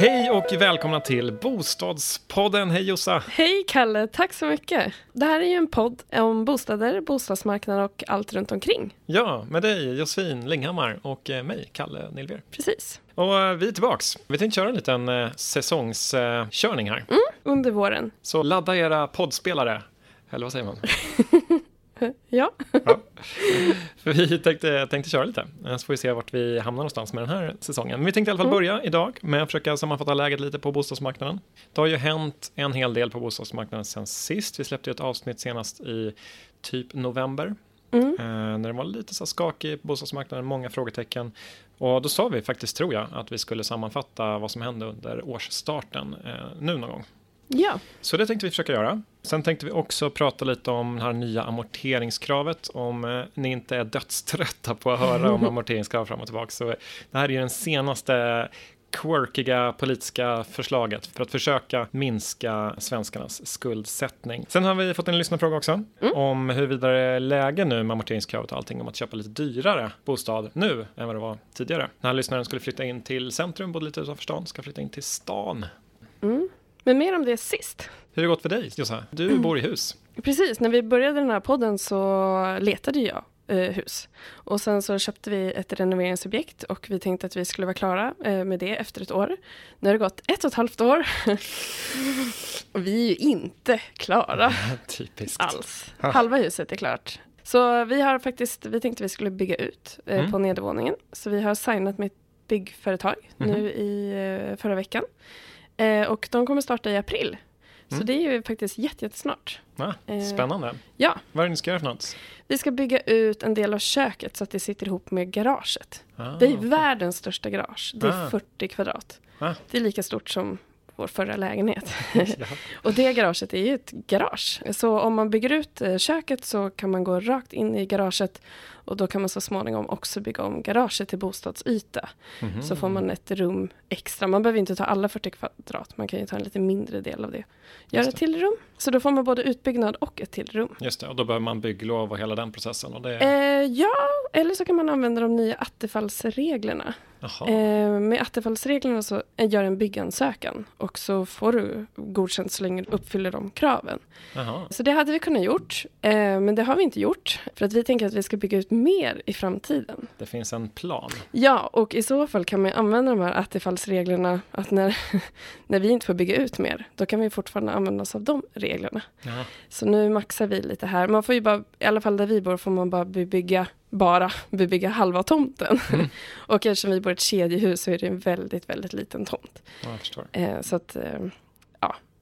Hej och välkomna till Bostadspodden. Hej Jossa! Hej Kalle, tack så mycket. Det här är ju en podd om bostäder, bostadsmarknad och allt runt omkring. Ja, med dig Josefin Linghammar och eh, mig, Kalle Nilver. Precis. Och eh, vi är tillbaks. Vi tänkte köra en liten eh, säsongskörning här. Mm, under våren. Så ladda era poddspelare. Eller vad säger man? Ja. Ja. Vi tänkte, tänkte köra lite, Eh, så får vi se vart vi hamnar någonstans med den här säsongen. Men vi tänkte i alla fall Mm. börja idag med att försöka sammanfatta läget lite på bostadsmarknaden. Det har ju hänt en hel del på bostadsmarknaden sen sist. Vi släppte ju ett avsnitt senast i typ november. Mm. Eh, när det var lite så skakig på bostadsmarknaden, många frågetecken. Och då sa vi faktiskt, tror jag, att vi skulle sammanfatta vad som hände under årsstarten eh, nu någon gång. Ja. Så det tänkte vi försöka göra. Sen tänkte vi också prata lite om det här nya amorteringskravet. Om eh, ni inte är dödströtta på att höra om amorteringskrav fram och tillbaka. Så det här är ju den senaste quirkiga politiska förslaget för att försöka minska svenskarnas skuldsättning. Sen har vi fått en lyssnarfråga också om huruvida det är läge nu med amorteringskravet och allting om att köpa lite dyrare bostad nu än vad det var tidigare. Den här lyssnaren skulle flytta in till centrum, bodde lite utanför stan, ska flytta in till stan. Mm. Men mer om det sist. Hur har det gått för dig, Jossa? Du bor i hus. Precis, när vi började den här podden så letade jag eh, hus. Och sen så köpte vi ett renoveringsobjekt och vi tänkte att vi skulle vara klara eh, med det efter ett år. Nu har det gått ett och ett halvt år. och vi är ju inte klara Typiskt. alls. Ha. Halva huset är klart. Så vi har faktiskt, vi tänkte vi skulle bygga ut eh, Mm. på nedervåningen. Så vi har signat med ett byggföretag Mhm. nu i eh, förra veckan. Eh, och de kommer starta i april. Så Mm. det är ju faktiskt jätte- jättesnart. Ah, Eh, spännande. Ja, Vad är det ni ska göra för något? vi ska bygga ut en del av köket så att det sitter ihop med garaget. Ah, Det är okej. världens största garage. Det är Ah. 40 kvadrat. Ah. Det är lika stort som vår förra lägenhet. Ja. Och det garaget är ju ett garage. Så om man bygger ut eh, köket så kan man gå rakt in i garaget och då kan man så småningom också bygga om garaget till bostadsyta. Mhm. Så får man ett rum extra. Man behöver inte ta alla 40 kvadrat, man kan ju ta en lite mindre del av det. Göra ett till rum. Så då får man både utbyggnad och ett till rum. Just det, och då behöver man bygglov och hela den processen. Och det... Eh, ja, eller så kan man använda de nya attefallsreglerna. Eh, med attefallsreglerna så gör en byggansökan och så får du godkänt så länge du uppfyller de kraven. Jaha. Så det hade vi kunnat gjort, eh, men det har vi inte gjort. För att vi tänker att vi ska bygga ut mer i framtiden. Det finns en plan. Ja, och i så fall kan man använda de här attefallsreglerna att när, när vi inte får bygga ut mer, då kan vi fortfarande använda oss av de reglerna. Jaha. Så nu maxar vi lite här. Man får ju bara, i alla fall där vi bor, får man bara bebygga, bara bebygga halva tomten. Mm. och eftersom vi bor i ett kedjehus så är det en väldigt, väldigt liten tomt. Ja, jag förstår. Eh, så att, eh,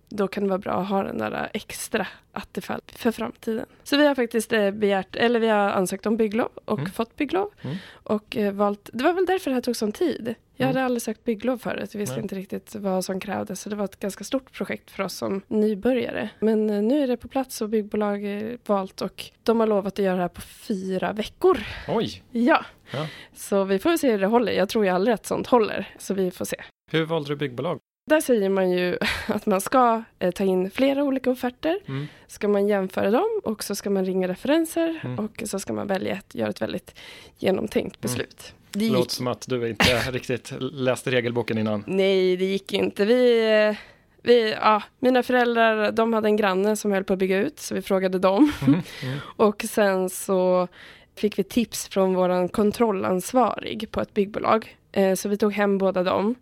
då kan det vara bra att ha den där extra attefall för framtiden. Så vi har faktiskt eh, begärt, eller vi har ansökt om bygglov och Mm. fått bygglov. Mm. Och eh, valt, det var väl därför det här tog sån tid. Jag Mm. hade aldrig sökt bygglov förut, jag visste Nej. inte riktigt vad som krävdes. Så det var ett ganska stort projekt för oss som nybörjare. Men eh, nu är det på plats och byggbolag är valt och de har lovat att göra det här på fyra veckor. Oj, Ja, Ja. så vi får se hur det håller. Jag tror ju aldrig att sånt håller, så vi får se. hur valde du byggbolag? Där säger man ju att man ska eh, ta in flera olika offerter. Mm. Ska man jämföra dem och så ska man ringa referenser Mm. och så ska man välja ett, göra ett väldigt genomtänkt beslut. Det Det gick, låter som att du inte riktigt läste regelboken innan. Nej, det gick inte. Vi, vi, ja, mina föräldrar de hade en granne som höll på att bygga ut så vi frågade dem. Mhm. Mm. Och sen så fick vi tips från vår kontrollansvarig på ett byggbolag. Eh, så vi tog hem båda dem.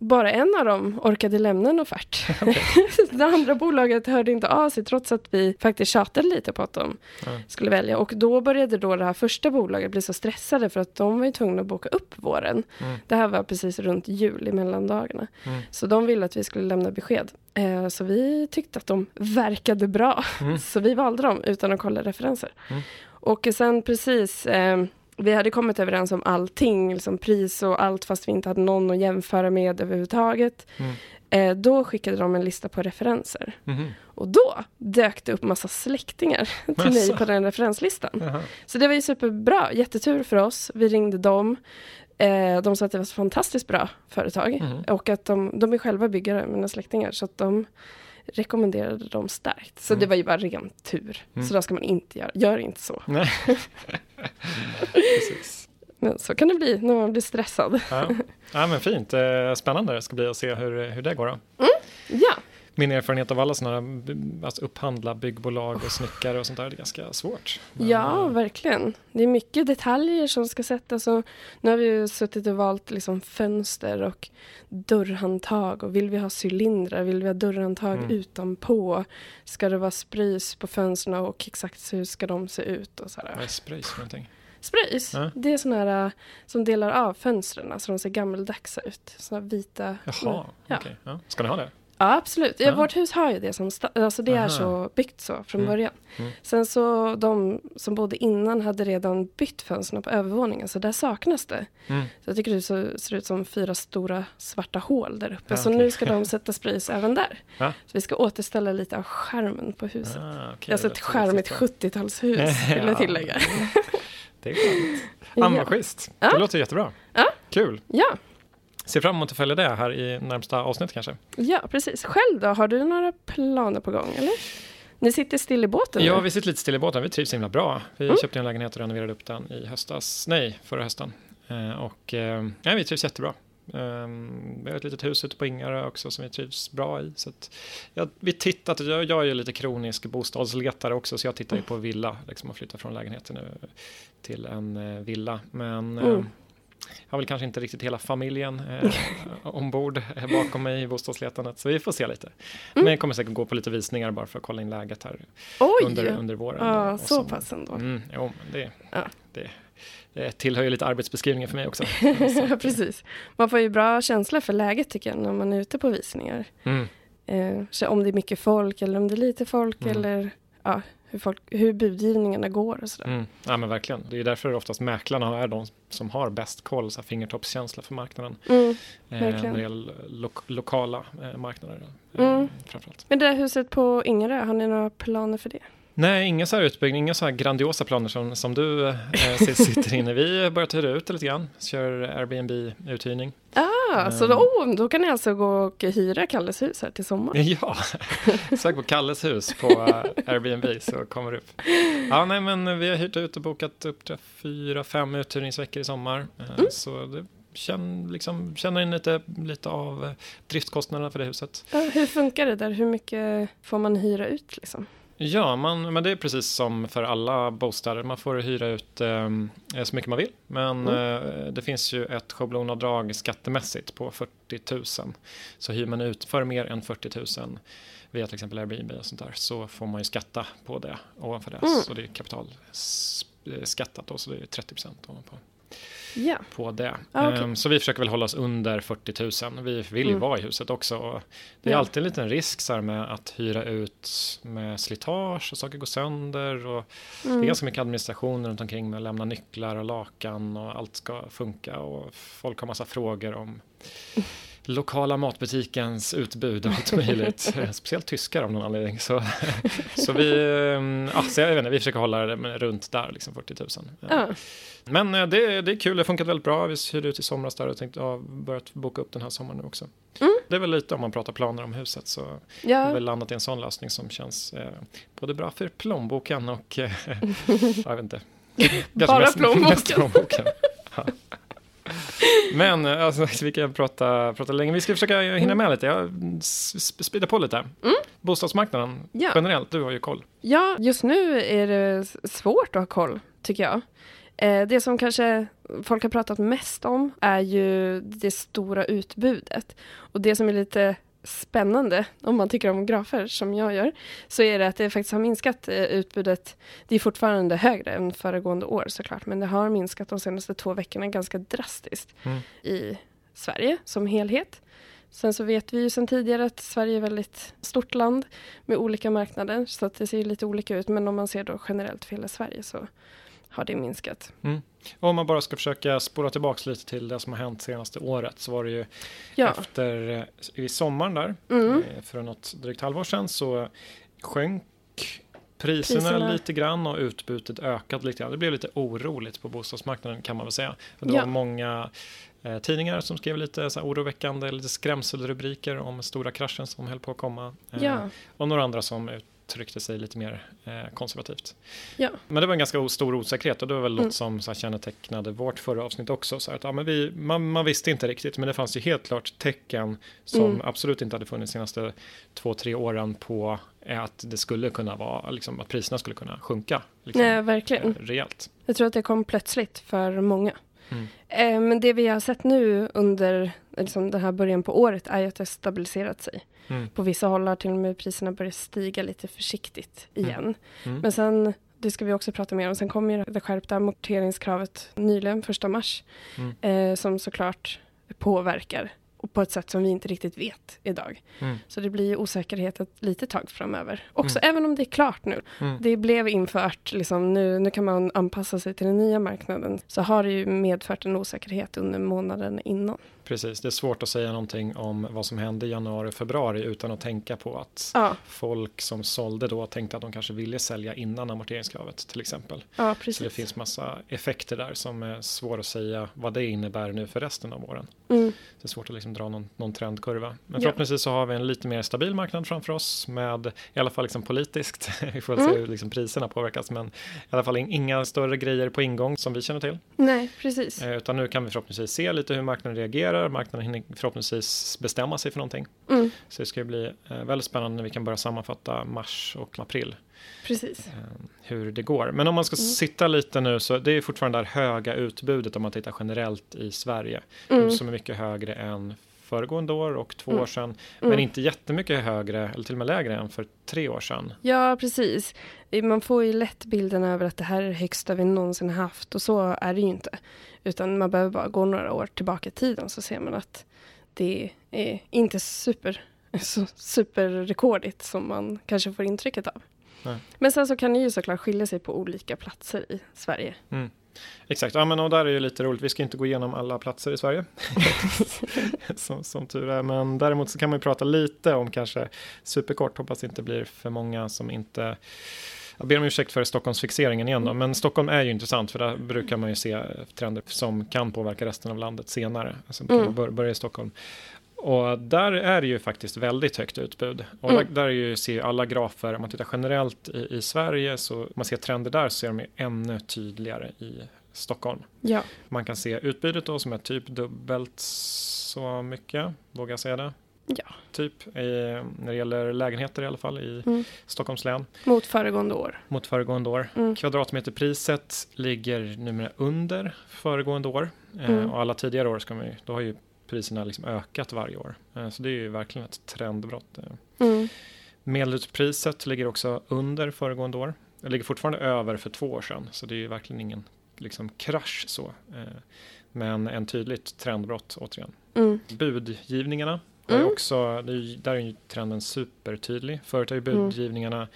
Bara en av dem orkade lämna en offert. det andra bolaget hörde inte av sig trots att vi faktiskt tjatade lite på att de Ja. skulle välja. Och då började då det här första bolaget bli så stressade för att de var ju tvungna att boka upp våren. Mm. Det här var precis runt jul i mellandagarna. Mm. Så de ville att vi skulle lämna besked. Eh, så vi tyckte att de verkade bra. Mm. Så vi valde dem utan att kolla referenser. Mm. Och sen precis, eh, vi hade kommit överens om allting, liksom pris och allt fast vi inte hade någon att jämföra med överhuvudtaget. Mm. Eh, då skickade de en lista på referenser. Mhm. Och då dök det upp massa släktingar till mig på den referenslistan. Jaha. Så det var ju superbra, jättetur för oss. Vi ringde dem. Eh, de sa att det var ett fantastiskt bra företag. Mhm. Och att de, de är själva byggare, mina släktingar. Så att de rekommenderade dem starkt. Så Mm. det var ju bara ren tur. Mm. Så då ska man inte göra, gör inte så. Precis. Men så kan det bli när man blir stressad. Ja. ja, men fint. Eh, Spännande det ska bli att se hur, hur det går. Då. Ja, Min erfarenhet av alla sådana här, alltså upphandla byggbolag och snickare och sånt där, det är ganska svårt. Men, ja, eh, verkligen. Det är mycket detaljer som ska sättas. Och nu har vi ju suttit och valt liksom fönster och dörrhandtag. Och vill vi ha cylindrar? Vill vi ha dörrhandtag Mm. utanpå? Ska det vara sprys på fönstren och exakt hur ska de se ut? Och sådär. Vad är sprays för någonting? Spröjs, Ja. det är såna här äh, som delar av fönstren så de ser gammeldagsa ut. Här vita. Jaha, Ja. okej. Ja. Ska ni ha det? Ja, absolut. Ja. Vårt hus har ju det som, alltså det Aha. är så byggt så från Mm. början. Mm. Sen så de som bodde innan hade redan bytt fönstren på övervåningen så där saknas det. Mm. Så jag tycker det så, ser ut som fyra stora svarta hål där uppe. Ja, så okej. nu ska de sätta sprays även där. Ja. Så vi ska återställa lite av skärmen på huset. Ah, okej, alltså ett bra. 70-talshus vill Ja. jag tillägga. Det är skönt. Ja. Ja, schysst. Det låter jättebra. Kul. Ja, Ser fram emot att följa det här i närmsta avsnitt kanske. ja, precis. Själv då, har du några planer på gång eller? Ni sitter still i båten Ja, nu? vi sitter lite still i båten. Vi trivs himla bra. Vi Mm. köpte en lägenhet och renoverade upp den i höstas. Nej, förra hösten. Eh, och eh, ja, vi trivs jättebra. Eh, vi har ett litet hus ute på Ingarö också som vi trivs bra i. Så att, ja, vi tittat, jag, jag är ju lite kronisk bostadsletare också så jag tittar ju på villa, liksom att flytta från lägenheten nu till en eh, villa. Men Mm. jag har väl kanske inte riktigt hela familjen eh, ombord eh, bakom mig i bostadsletandet så vi får se lite. Men jag kommer säkert gå på lite visningar bara för att kolla in läget här Oj! under, under våren. ja, och så som- pass ändå. Mm, jo, det, Ja. det, det tillhör ju lite arbetsbeskrivningen för mig också. Precis. Man får ju bra känsla för läget tycker jag när man är ute på visningar. Mm, Eh, så om det är mycket folk eller om det är lite folk Mm. eller ja, hur, folk, hur budgivningarna går och sådär. mm. Ja men verkligen. Det är därför oftast mäklarna är de som har bäst koll, så här fingertoppskänsla för marknaden. Mm. Eh, när det gäller lo lokala eh, marknader. Eh, Mm. Framförallt. Men det där huset på Ingerö, har ni några planer för det? Nej, inga så här utbyggnader, inga så här grandiosa planer som, som du eh, sitter inne i. Vi börjar hyra ut det lite grann, kör Airbnb-uthyrning. Ah, så då, oh, då kan ni alltså gå och hyra Kalles hus här till sommaren? Ja, sök på Kalles hus på eh, Airbnb så kommer det upp. Ja, nej, men vi har hyrt ut och bokat upp till fyra, fem uthyrningsveckor i sommar. Eh, Mm. Så det känn, liksom, känner in lite, lite av eh, driftkostnaderna för det huset. Hur funkar det där? Hur mycket får man hyra ut liksom? Ja, man, men det är precis som för alla bostäder. Man får hyra ut eh, så mycket man vill. Men Mm. eh, det finns ju ett schablonavdrag skattemässigt på 40 000. Så hyr man ut för mer än 40 000 via till exempel Airbnb och sånt där så får man ju skatta på det ovanför det. Mm. Så det är kapitalskattat då, så det är 30 procent ovanpå Ja, på det. Ah, okej. Ehm, Så vi försöker väl hålla oss under 40 000. Vi vill ju Mm. vara i huset också. Det är Ja. alltid en liten risk så här med att hyra ut med slitage och saker går sönder. Och Det är mm. ganska mycket administration runt omkring med att lämna nycklar och lakan och allt ska funka. Och folk har massa frågor om lokala matbutikens utbud och allt möjligt. Eh, Speciellt tyskar av någon anledning. Så, så vi, ehm, ja, så jag vet inte, vi försöker hålla det runt där, liksom 40 000. ja. Men eh, det, det är kul, det har funkat väldigt bra. Vi hyrde ut i somras där och tänkte ja, börjat boka upp den här sommaren nu också. Mm. Det är väl lite om man pratar planer om huset så har ja. vi väl landat i en sån lösning som känns eh, både bra för plånboken och eh, jag vet inte. Bara mest- plånboken. mest plånboken. Ja. Men eh, alltså, vi kan prata, prata länge. Vi ska försöka hinna med lite. Jag speedar på lite. Mm. Bostadsmarknaden Ja. generellt, du har ju koll. Ja, just nu är det svårt att ha koll, tycker jag. Eh, Det som kanske folk har pratat mest om är ju det stora utbudet. Och det som är lite spännande, om man tycker om grafer som jag gör, så är det att det faktiskt har minskat eh, utbudet. Det är fortfarande högre än föregående år såklart, men det har minskat de senaste två veckorna ganska drastiskt Mm. i Sverige som helhet. Sen så vet vi ju sedan tidigare att Sverige är ett väldigt stort land med olika marknader så att det ser lite olika ut. Men om man ser då generellt för hela Sverige så har det minskat. Och om man bara ska försöka spåra tillbaka lite till det som har hänt senaste året så var det ju Ja, efter eh, i sommaren där mm. eh, för något drygt halvår sedan så sjönk priserna, Priserna. lite grann och utbudet ökade lite grann. Det blev lite oroligt på bostadsmarknaden kan man väl säga. Det Ja. var många eh, tidningar som skrev lite så här oroväckande, lite skrämselrubriker om stora kraschen som höll på att komma. Eh, ja, Och några andra som ut, uttryckte sig lite mer eh, konservativt. Ja. Men det var en ganska stor osäkerhet och det var väl Mm. något som så här, kännetecknade vårt förra avsnitt också. Så här, att, ja, men vi, man, man visste inte riktigt, men det fanns ju helt klart tecken som Mm. absolut inte hade funnits de senaste två, tre åren på eh, att det skulle kunna vara, liksom, att priserna skulle kunna sjunka. Liksom, Nej, verkligen. eh, rejält. Jag tror att det kom plötsligt för många. Mm. Eh, Men det vi har sett nu under liksom, den här början på året är ju att det har stabiliserat sig. Mm. På vissa håll har till och med priserna börjat stiga lite försiktigt igen. Mm. Men sen, det ska vi också prata mer om, sen kommer ju det skärpta amorteringskravet nyligen, första mars, Mm. eh, som såklart påverkar och på ett sätt som vi inte riktigt vet idag. Mm. Så det blir ju osäkerhet ett litet tag framöver. Också Mm. även om det är klart nu. Mm. Det blev infört, liksom, nu, nu kan man anpassa sig till den nya marknaden. Så har det ju medfört en osäkerhet under månaden innan. Precis, det är svårt att säga någonting om vad som hände i januari och februari utan att tänka på att Ja, folk som sålde då tänkte att de kanske ville sälja innan amorteringskravet till exempel. ja Så det precis. finns massa effekter där som är svåra att säga vad det innebär nu för resten av åren. Mm, Det är svårt att liksom dra någon, någon trendkurva. Men Ja. förhoppningsvis så har vi en lite mer stabil marknad framför oss med i alla fall liksom politiskt. vi får Mm. se hur liksom priserna påverkas men i alla fall in- inga större grejer på ingång som vi känner till. nej, precis. Eh, utan nu kan vi förhoppningsvis se lite hur marknaden reagerar. Marknaden hinner förhoppningsvis bestämma sig för någonting. Mm, Så det ska ju bli eh, väldigt spännande när vi kan börja sammanfatta mars och april precis. eh, hur det går. Men om man ska Mm. sitta lite nu så det är fortfarande det här höga utbudet om man tittar generellt i Sverige. Mm, Som är mycket högre än föregående år och två Mm. år sedan. mm. Men inte jättemycket högre eller till och med lägre än för tre år sedan. Ja, precis. Man får ju lätt bilden över att det här är det högsta vi någonsin haft och så är det ju inte. Utan man behöver bara gå några år tillbaka i tiden så ser man att det är inte super, superrekordigt som man kanske får intrycket av. Nej. Men sen så kan det ju såklart skilja sig på olika platser i Sverige. Exakt, ja, men och där är ju lite roligt. Vi ska inte gå igenom alla platser i Sverige. som, som tur är. Men däremot så kan man ju prata lite om kanske superkort. Hoppas det inte blir för många som inte jag ber om ursäkt för Stockholmsfixeringen igen då, men Stockholm är ju intressant för där brukar man ju se trender som kan påverka resten av landet senare. Alltså Mm. bör, börja i Stockholm. Och där är det ju faktiskt väldigt högt utbud. Och Mm. där, är ju, ser ju alla grafer, om man tittar generellt i, i Sverige, så om man ser trender där så är de ju ännu tydligare i Stockholm. Ja, Man kan se utbudet då som är typ dubbelt så mycket, vågar jag säga det? Ja. Typ, i, när det gäller lägenheter i alla fall i mm. Stockholms län mot föregående år. mot föregående år. Mm. Kvadratmeterpriset ligger numera under föregående år. Eh, Mm. och alla tidigare år ska man då har ju priserna liksom ökat varje år. Eh, så det är ju verkligen ett trendbrott. Eh. Mm. Medelutpriset ligger också under föregående år. Det ligger fortfarande över för två år sedan, så det är ju verkligen ingen liksom, krasch så. Eh, men en tydligt trendbrott återigen. Mm. Budgivningarna Mm. också, det är, där är ju trenden supertydlig. Förut har ju Mm.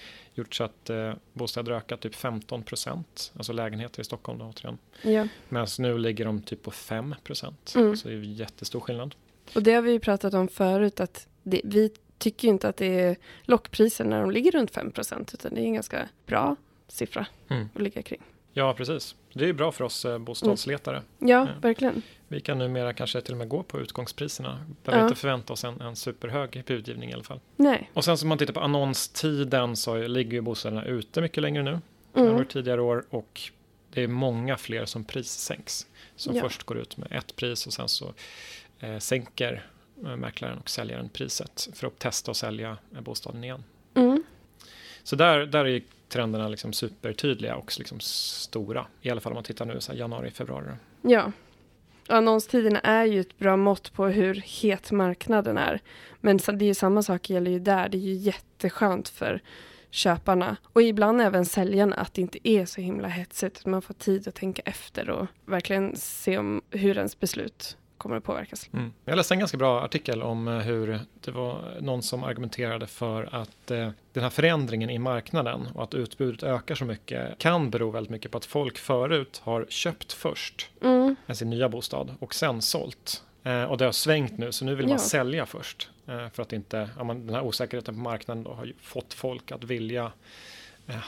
Gjort så att eh, bostäder ökat typ 15 procent, alltså lägenheter i Stockholm då, återigen. Ja. Medan nu ligger de typ på 5 procent, Mm. så det är jättestor skillnad. Och det har vi ju pratat om förut att det, vi tycker inte att det är lockpriser när de ligger runt 5% utan det är en ganska bra siffra Mm. att ligga kring. Ja, precis. Det är bra för oss eh, bostadsletare. Ja, Ja. verkligen. Vi kan numera kanske till och med gå på utgångspriserna. Behöver Ja. inte förvänta oss en, en superhög budgivning i alla fall. Nej. Och sen som man tittar på annonstiden så ligger ju bostäderna ute mycket längre nu än Mm. under tidigare år och det är många fler som prissänks. Som Ja. först går ut med ett pris och sen så eh, sänker eh, mäklaren och säljaren priset för att testa och sälja eh, bostaden igen. Mm. Så där, där är trenderna liksom supertydliga och liksom stora. I alla fall om man tittar nu så här januari, februari. Ja. Annonstiderna är ju ett bra mått på hur het marknaden är. Men det är ju samma sak gäller ju där. Det är ju jätteskönt för köparna och ibland även säljarna att det inte är så himla hetsigt. Att man får tid att tänka efter och verkligen se om hur ens beslut kommer att påverkas. Mm. Jag läste en ganska bra artikel om eh, hur det var någon som argumenterade för att eh, den här förändringen i marknaden och att utbudet ökar så mycket kan bero väldigt mycket på att folk förut har köpt först Mm. sin nya bostad och sen sålt. Eh, och det har svängt nu så nu vill man Ja. sälja först. Eh, för att inte, ja, man, den här osäkerheten på marknaden då har ju fått folk att vilja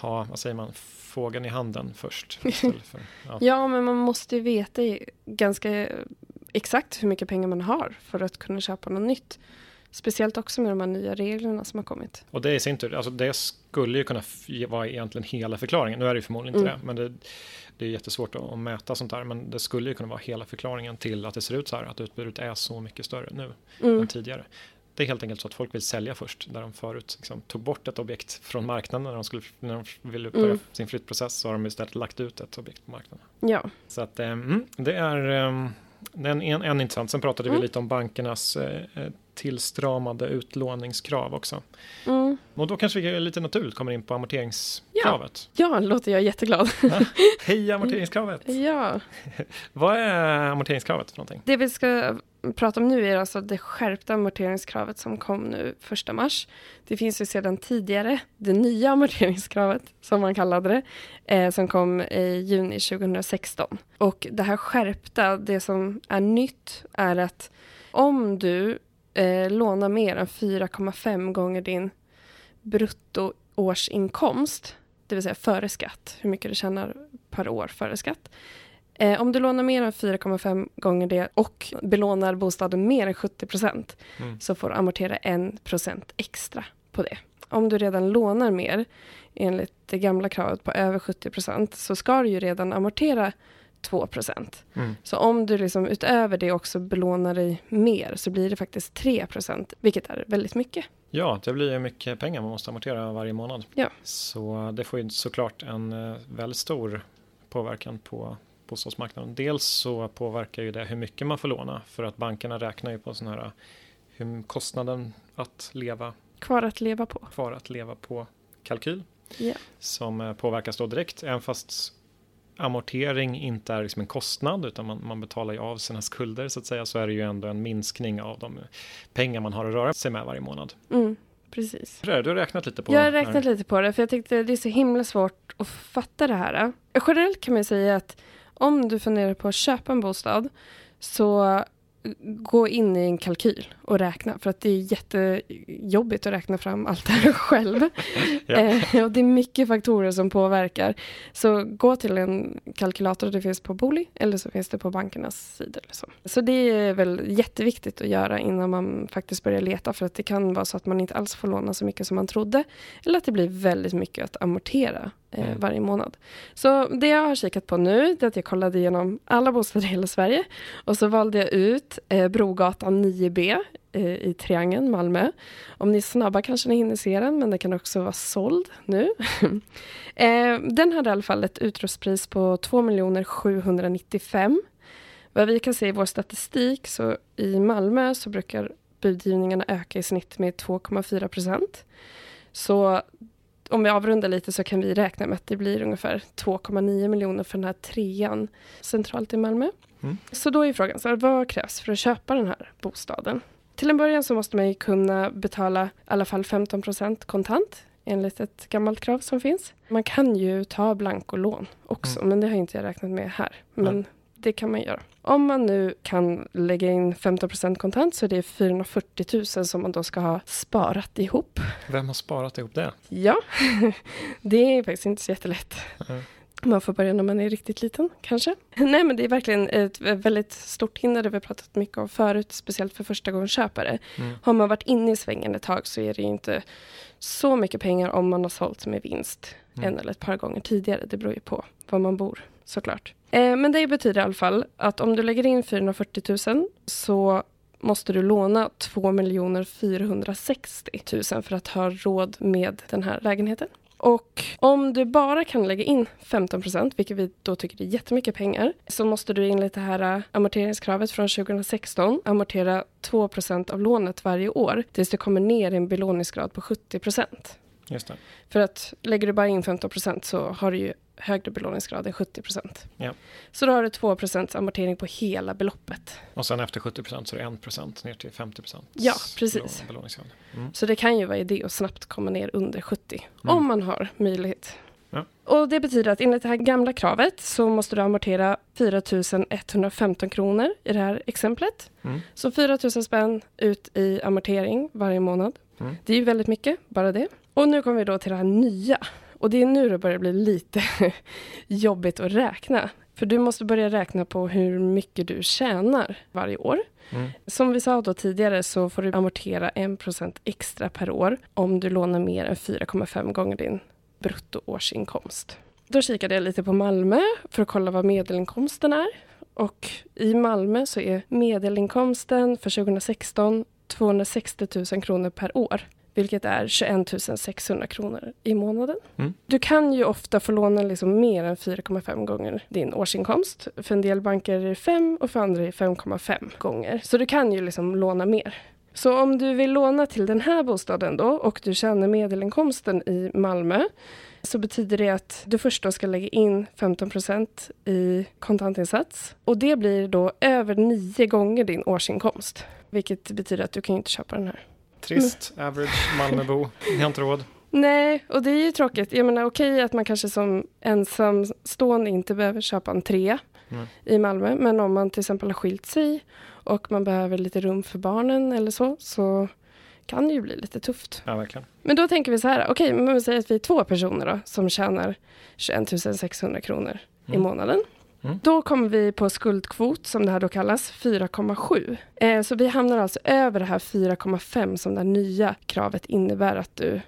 ha, vad säger man, fågeln i handen först. För, ja. Ja, men man måste ju veta ganska exakt hur mycket pengar man har för att kunna köpa något nytt. Speciellt också med de här nya reglerna som har kommit. Och det i sin tur, alltså det skulle ju kunna vara egentligen hela förklaringen. Nu är det ju förmodligen inte Mm. det, men det, det är jättesvårt att, att mäta sånt där. Men det skulle ju kunna vara hela förklaringen till att det ser ut så här, att utbudet är så mycket större nu Mm. än tidigare. Det är helt enkelt så att folk vill sälja först, där de förut liksom, tog bort ett objekt från marknaden när de, skulle, när de ville börja Mm. sin flyttprocess så har de istället lagt ut ett objekt på marknaden. Ja, Så att eh, mm, det är eh, en, en, en intressant. Sen pratade vi Mm. lite om bankernas eh, eh, tillstramade utlåningskrav också. mm. Och då kanske vi lite naturligt kommer in på amorteringskravet. ja låter jag jätteglad. Hej amorteringskravet! ja, Vad är amorteringskravet för någonting? det vi ska prata om nu är alltså det skärpta amorteringskravet som kom nu första mars. Det finns ju sedan tidigare det nya amorteringskravet som man kallade det, eh, som kom i juni 2016. Och det här skärpta, det som är nytt är att om du eh, lånar mer än 4,5 gånger din bruttoårsinkomst, det vill säga före skatt, hur mycket du tjänar per år före skatt. Eh, om du lånar mer än 4,5 gånger det och belånar bostaden mer än 70 procent Mm. så får du amortera 1 procent extra på det. Om du redan lånar mer enligt det gamla kravet på över 70 procent så ska du ju redan amortera 2 procent. Mm. Så om du liksom utöver det också belånar dig mer så blir det faktiskt 3 procent, vilket är väldigt mycket. Ja, det blir ju mycket pengar man måste amortera varje månad. Ja. Så det får ju såklart en eh, väldigt stor påverkan på bostadsmarknaden. Dels så påverkar ju det hur mycket man får låna för att bankerna räknar ju på sån här hur kostnaden att leva Kvar att leva på. kvar att leva på kalkyl Ja. som eh, påverkas då direkt. Även fast amortering inte är liksom en kostnad utan man, man betalar ju av sina skulder så att säga så är det ju ändå en minskning av de pengar man har att röra sig med varje månad. Mm, precis. Det? Du har räknat lite på Jag har räknat lite på det, för jag tyckte det är så himla svårt att fatta det här. Generellt kan man ju säga att om du funderar på att köpa en bostad, så gå in i en kalkyl och räkna, för att det är jättejobbigt att räkna fram allt det här själv. Ja. eh, och det är mycket faktorer som påverkar. Så gå till en kalkylator, det finns på Booli, eller så finns det på bankernas sidor. Så. så det är väl jätteviktigt att göra innan man faktiskt börjar leta, för att det kan vara så att man inte alls får låna så mycket som man trodde, eller att det blir väldigt mycket att amortera eh, Mm. varje månad. Så det jag har kikat på nu, det är att jag kollade igenom alla bostäder i hela Sverige, och så valde jag ut eh, Brogatan 9B eh, i Triangeln, Malmö. Om ni är snabba kanske ni hinner se den, men den kan också vara såld nu. eh, den hade i alla fall ett utrustpris på 2 795 Vad vi kan se i vår statistik, så i Malmö så brukar budgivningarna öka i snitt med 2,4 procent. Så om vi avrundar lite så kan vi räkna med att det blir ungefär 2,9 miljoner för den här trean centralt i Malmö. Mm. Så då är frågan, så här, vad krävs för att köpa den här bostaden? Till en början så måste man ju kunna betala i alla fall 15 procent kontant enligt ett gammalt krav som finns. Man kan ju ta blankolån också, Mm. men det har inte jag räknat med här. Men Nej. Det kan man göra. Om man nu kan lägga in 15 procent kontant så är det 440 000 som man då ska ha sparat ihop. Vem har sparat ihop det? Ja, det är faktiskt inte så jättelätt. Mm. Man får börja när man är riktigt liten, kanske. Nej, men det är verkligen ett väldigt stort hinder, det vi har pratat mycket om förut, speciellt för första gången köpare. Mm. Har man varit inne i svängen ett tag så är det ju inte så mycket pengar om man har sålt med vinst Mm. en eller ett par gånger tidigare. Det beror ju på var man bor, såklart. Eh, men det betyder i alla fall att om du lägger in 440 000 så måste du låna 2 460 000 för att ha råd med den här lägenheten. Och om du bara kan lägga in 15 procent, vilket vi då tycker är jättemycket pengar, så måste du enligt det här äh, amorteringskravet från 2016 amortera 2 procent av lånet varje år tills du kommer ner i en belåningsgrad på 70 procent. Just det. För att lägger du bara in 15 procent så har du ju högre belåningsgrad än 70 procent. Ja. Så då har du 2 procents amortering på hela beloppet. Och sen efter 70 procent så är det 1 procent ner till 50 procent. Ja, precis. Belåningsgrad. Mm. Så det kan ju vara idé att snabbt komma ner under 70 Mm. om man har möjlighet. Ja. Och det betyder att enligt det här gamla kravet så måste du amortera 4 115 kronor i det här exemplet. Mm. Så 4 000 spänn ut i amortering varje månad. Mm. Det är ju väldigt mycket, bara det. Och nu kommer vi då till det här nya. Och det är nu det börjar bli lite jobbigt att räkna. För du måste börja räkna på hur mycket du tjänar varje år. Mm. Som vi sa då tidigare så får du amortera 1% extra per år om du lånar mer än 4,5 gånger din bruttoårsinkomst. Då kikade jag lite på Malmö för att kolla vad medelinkomsten är. Och i Malmö så är medelinkomsten för 2016 260 000 kronor per år vilket är 21 600 kronor i månaden. Mm. Du kan ju ofta få låna liksom mer än 4,5 gånger din årsinkomst. För en del banker är det 5 och för andra är det 5,5 gånger. Så du kan ju liksom låna mer. Så om du vill låna till den här bostaden då och du känner medelinkomsten i Malmö så betyder det att du först då ska lägga in 15% i kontantinsats. Och det blir då över nio gånger din årsinkomst. Vilket betyder att du kan inte köpa den här. Trist, average Malmöbo. Ni har inte råd. Nej, och det är ju tråkigt. Jag menar okej att man kanske som ensamstående inte behöver köpa en trea Mm. i Malmö. Men om man till exempel har skilt sig och man behöver lite rum för barnen eller så, så kan det ju bli lite tufft. Ja, verkligen. Men då tänker vi så här, okej, men vi säger att vi är två personer då, som tjänar 21 600 kronor i Mm. månaden. Mm. Då kommer vi på skuldkvot, som det här då kallas, 4,7. Eh, så vi hamnar alltså över det här 4,5 som det nya kravet innebär att du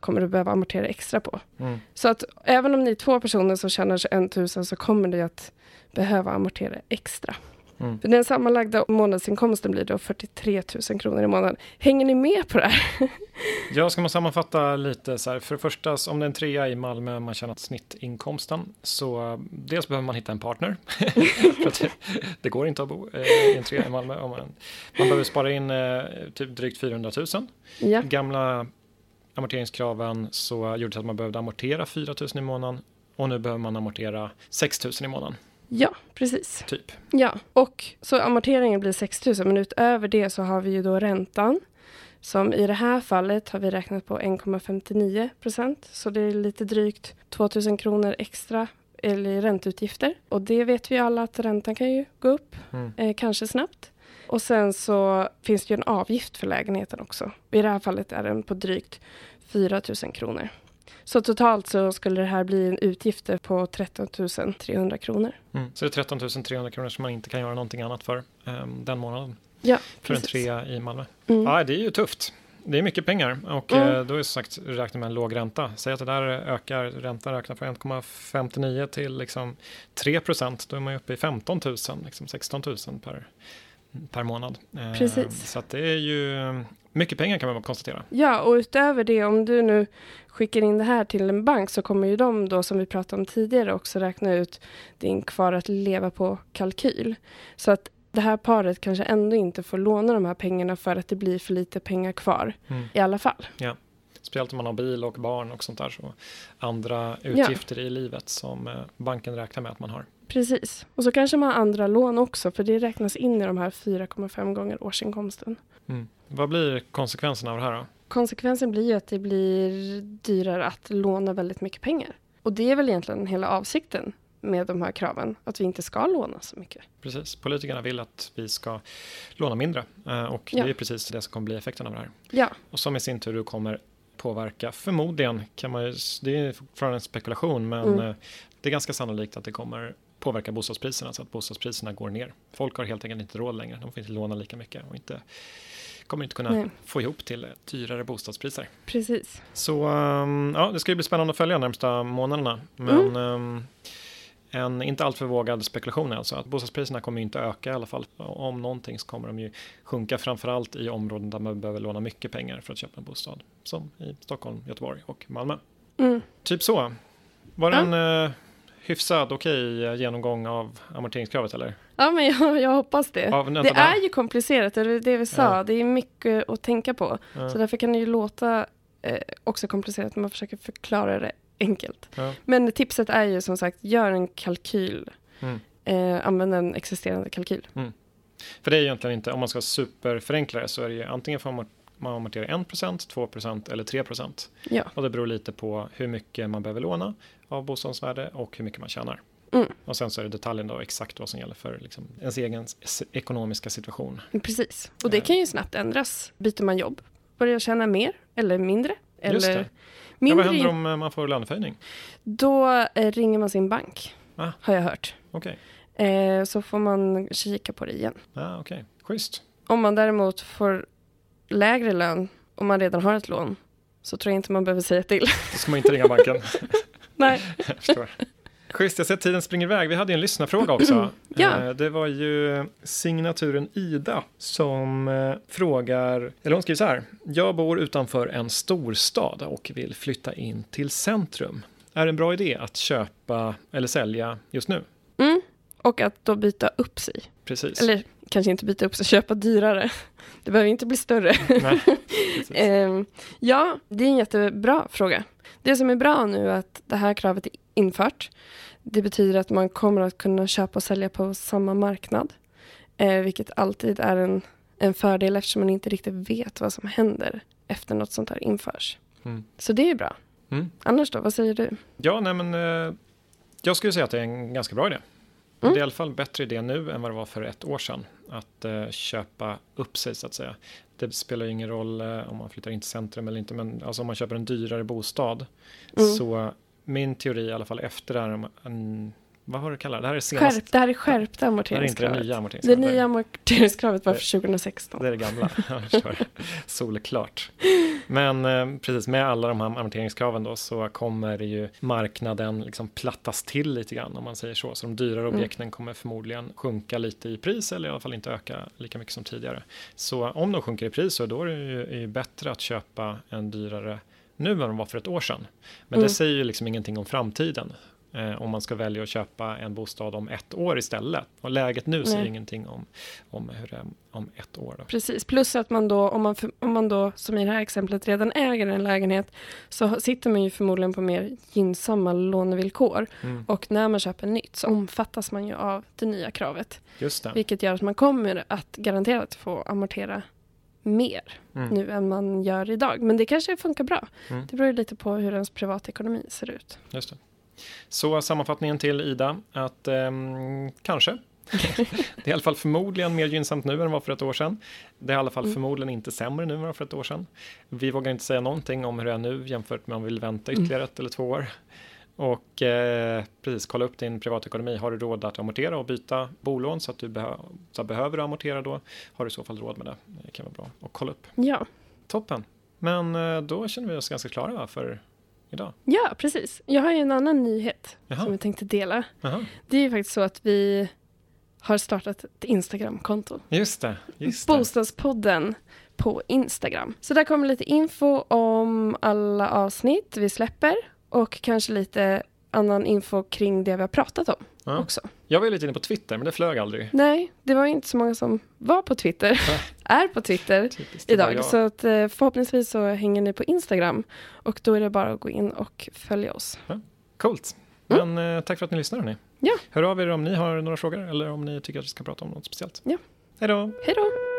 kommer att behöva amortera extra på. Mm. Så att även om ni är två personer som tjänar 21 000 så kommer ni att behöva amortera extra. Mm. För den sammanlagda månadsinkomsten blir då 43 000 kronor i månaden. Hänger ni med på det här? Ja, ska man sammanfatta lite så här. För det första, om det är en trea i Malmö, man tjänar snittinkomsten, så dels behöver man hitta en partner. det, det går inte att bo eh, i en trea i Malmö. Om man, man behöver spara in eh, typ drygt 400 000. Ja, Gamla amorteringskraven så gjorde det att man behövde amortera 4 000 i månaden och nu behöver man amortera 6 000 i månaden, ja precis. typ. Ja, och så amorteringen blir 6 000 men utöver det så har vi ju då räntan. Som i det här fallet har vi räknat på 1,59 procent. Så det är lite drygt 2 000 kronor extra eller ränteutgifter. Och det vet vi alla att räntan kan ju gå upp, Mm. eh, kanske snabbt. Och sen så finns det ju en avgift för lägenheten också. I det här fallet är den på drygt 4 000 kronor. Så totalt så skulle det här bli en utgifter på 13 300 kronor. Mm. Så det är 13 300 kronor som man inte kan göra någonting annat för eh, den månaden. Ja, För en precis. trea i Malmö. Mm. Ja, det är ju tufft. Det är mycket pengar och Mm. eh, då är som sagt räkna med en låg ränta. Säg att det där ökar, räntan ökar från 1,59 till liksom 3 procent. Då är man ju uppe i 15 000, liksom 16 000 per, per månad. Eh, Precis. Så det är ju mycket pengar kan man konstatera. Ja, och utöver det, om du nu skickar in det här till en bank så kommer ju de då, som vi pratade om tidigare, också räkna ut din kvar att leva på kalkyl. Så att det här paret kanske ändå inte får låna de här pengarna för att det blir för lite pengar kvar Mm. i alla fall. Speciellt om man har bil och barn och sånt där. Så andra utgifter i livet som eh, banken räknar med att man har. Precis. Och så kanske man har andra lån också, för det räknas in i de här 4,5 gånger årsinkomsten. Mm. Vad blir konsekvenserna av det här då? Konsekvensen blir ju att det blir dyrare att låna väldigt mycket pengar. Och det är väl egentligen hela avsikten med de här kraven, att vi inte ska låna så mycket. Precis, politikerna vill att vi ska låna mindre eh, och Ja. det är precis det som kommer bli effekten av det här. Ja, Och som i sin tur kommer påverka, förmodligen kan man ju, det är fortfarande en spekulation, men Mm. eh, det är ganska sannolikt att det kommer påverka bostadspriserna så att bostadspriserna går ner. Folk har helt enkelt inte råd längre, de får inte låna lika mycket och inte, kommer inte kunna Nej. få ihop till dyrare bostadspriser. precis. Så ehm, ja, det ska ju bli spännande att följa de närmsta månaderna. Men ehm, en inte alltför vågad spekulation är alltså att bostadspriserna kommer inte öka i alla fall. Om någonting så kommer de ju sjunka framförallt i områden där man behöver låna mycket pengar för att köpa en bostad. Som i Stockholm, Göteborg och Malmö. Mm. Typ så. Var det Ja. en eh, hyfsad okej eh, genomgång av amorteringskravet eller? Ja, men jag, jag hoppas det. Ja, det är ju komplicerat, det är det vi sa. Ja. Det är mycket att tänka på. Ja, Så därför kan det ju låta eh, också komplicerat när man försöker förklara det enkelt. Men tipset är ju som sagt, gör en kalkyl. Mm. Eh, använd en existerande kalkyl. För det är egentligen inte, om man ska superförenkla det så är det ju antingen får man man amortera 1%, 2% eller 3%. Ja. Och det beror lite på hur mycket man behöver låna av bostadsvärde och hur mycket man tjänar. Mm. Och sen så är det detaljen då exakt vad som gäller för liksom ens egen ekonomiska situation. Precis. Och det Ja. kan ju snabbt ändras. Byter man jobb, börjar tjäna mer eller mindre. Just Eller det. Ja, mindre vad händer om eh, man får löneförhöjning? Då eh, ringer man sin bank, Ah. har jag hört. Eh, så får man kika på det igen. Ah, okej. Schysst. Om man däremot får lägre lön om man redan har ett lån så tror jag inte man behöver säga till. Då ska man inte ringa banken. Nej. Jag förstår. Schysst, jag ser att tiden springer iväg. Vi hade ju en lyssnarfråga också. Ja. Eh, Det var ju signaturen Ida som eh, frågar, eller hon skriver så här. Jag bor utanför en storstad och vill flytta in till centrum. Är det en bra idé att köpa eller sälja just nu? Mm. Och att då byta upp sig. Precis. Eller kanske inte byta upp sig, köpa dyrare. Det behöver inte bli större. Nej. Ehm, ja, det är en jättebra fråga. Det som är bra nu är att det här kravet är infört. Det betyder att man kommer att kunna köpa och sälja på samma marknad. Eh, vilket alltid är en, en fördel eftersom man inte riktigt vet vad som händer efter något sånt här införs. Mm. Så det är bra. Mm. Annars då, vad säger du? Ja, nej men eh, jag skulle säga att det är en ganska bra idé. Mm. Det är i alla fall bättre idé nu än vad det var för ett år sedan. Att eh, köpa upp sig så att säga. Det spelar ju ingen roll eh, om man flyttar in till centrum eller inte. Men alltså om man köper en dyrare bostad. Mm. Så min teori i alla fall efter det här. Vad har du kallat det? Det här är senast. Skärp, det här är skärpta Det här är inte det amorteringskravet. nya Det amorteringskravet. nya amorteringskravet var för 2016. Det är det gamla. Solklart. Men eh, precis med alla de här amorteringskraven då så kommer det ju marknaden liksom plattas till lite grann om man säger så. Så de dyrare Mm. objekten kommer förmodligen sjunka lite i pris eller i alla fall inte öka lika mycket som tidigare. Så om de sjunker i pris så då är det ju, är bättre att köpa en dyrare nu än de var för ett år sedan. Men Mm. det säger ju liksom ingenting om framtiden. Eh, om man ska välja att köpa en bostad om ett år istället. Och läget nu säger ingenting om, om hur det är om ett år. Då. Precis, plus att man då, om man, om man då, som i det här exemplet, redan äger en lägenhet, så sitter man ju förmodligen på mer gynnsamma lånevillkor. Mm. Och när man köper nytt så omfattas man ju av det nya kravet. Just det. Vilket gör att man kommer att garanterat få amortera mer Mm. nu än man gör idag. Men det kanske funkar bra. Mm. Det beror lite på hur ens privatekonomi ser ut. Just det. Så sammanfattningen till Ida att ehm, kanske. det är i alla fall förmodligen mer gynnsamt nu än det var för ett år sedan. Det är i alla fall Mm. förmodligen inte sämre nu än det var för ett år sedan. Vi vågar inte säga någonting om hur det är nu jämfört med om vi vill vänta Mm. ytterligare ett eller två år. Och eh, precis, kolla upp din privatekonomi. Har du råd att amortera och byta bolån så att du behö så behöver du amortera då? Har du i så fall råd med det? Det kan vara bra att kolla upp. Ja, Toppen. Men eh, då känner vi oss ganska klara va, för idag. ja precis. Jag har ju en annan nyhet Jaha. som jag tänkte dela. Jaha. Det är ju faktiskt så att vi har startat ett Instagramkonto. Just det. Just det. Bostadspodden på Instagram. Så där kommer lite info om alla avsnitt vi släpper och kanske lite annan info kring det vi har pratat om Ja. också. Jag var lite inne på Twitter, men det flög aldrig. Nej, det var inte så många som var på Twitter, är på Twitter Typiskt, idag. Så att, eh, förhoppningsvis så hänger ni på Instagram och då är det bara att gå in och följa oss. Coolt. Men eh, tack för att ni lyssnar. Hörni. Ja. Hör av er om ni har några frågor eller om ni tycker att vi ska prata om något speciellt. Ja. Hej då! Hej då!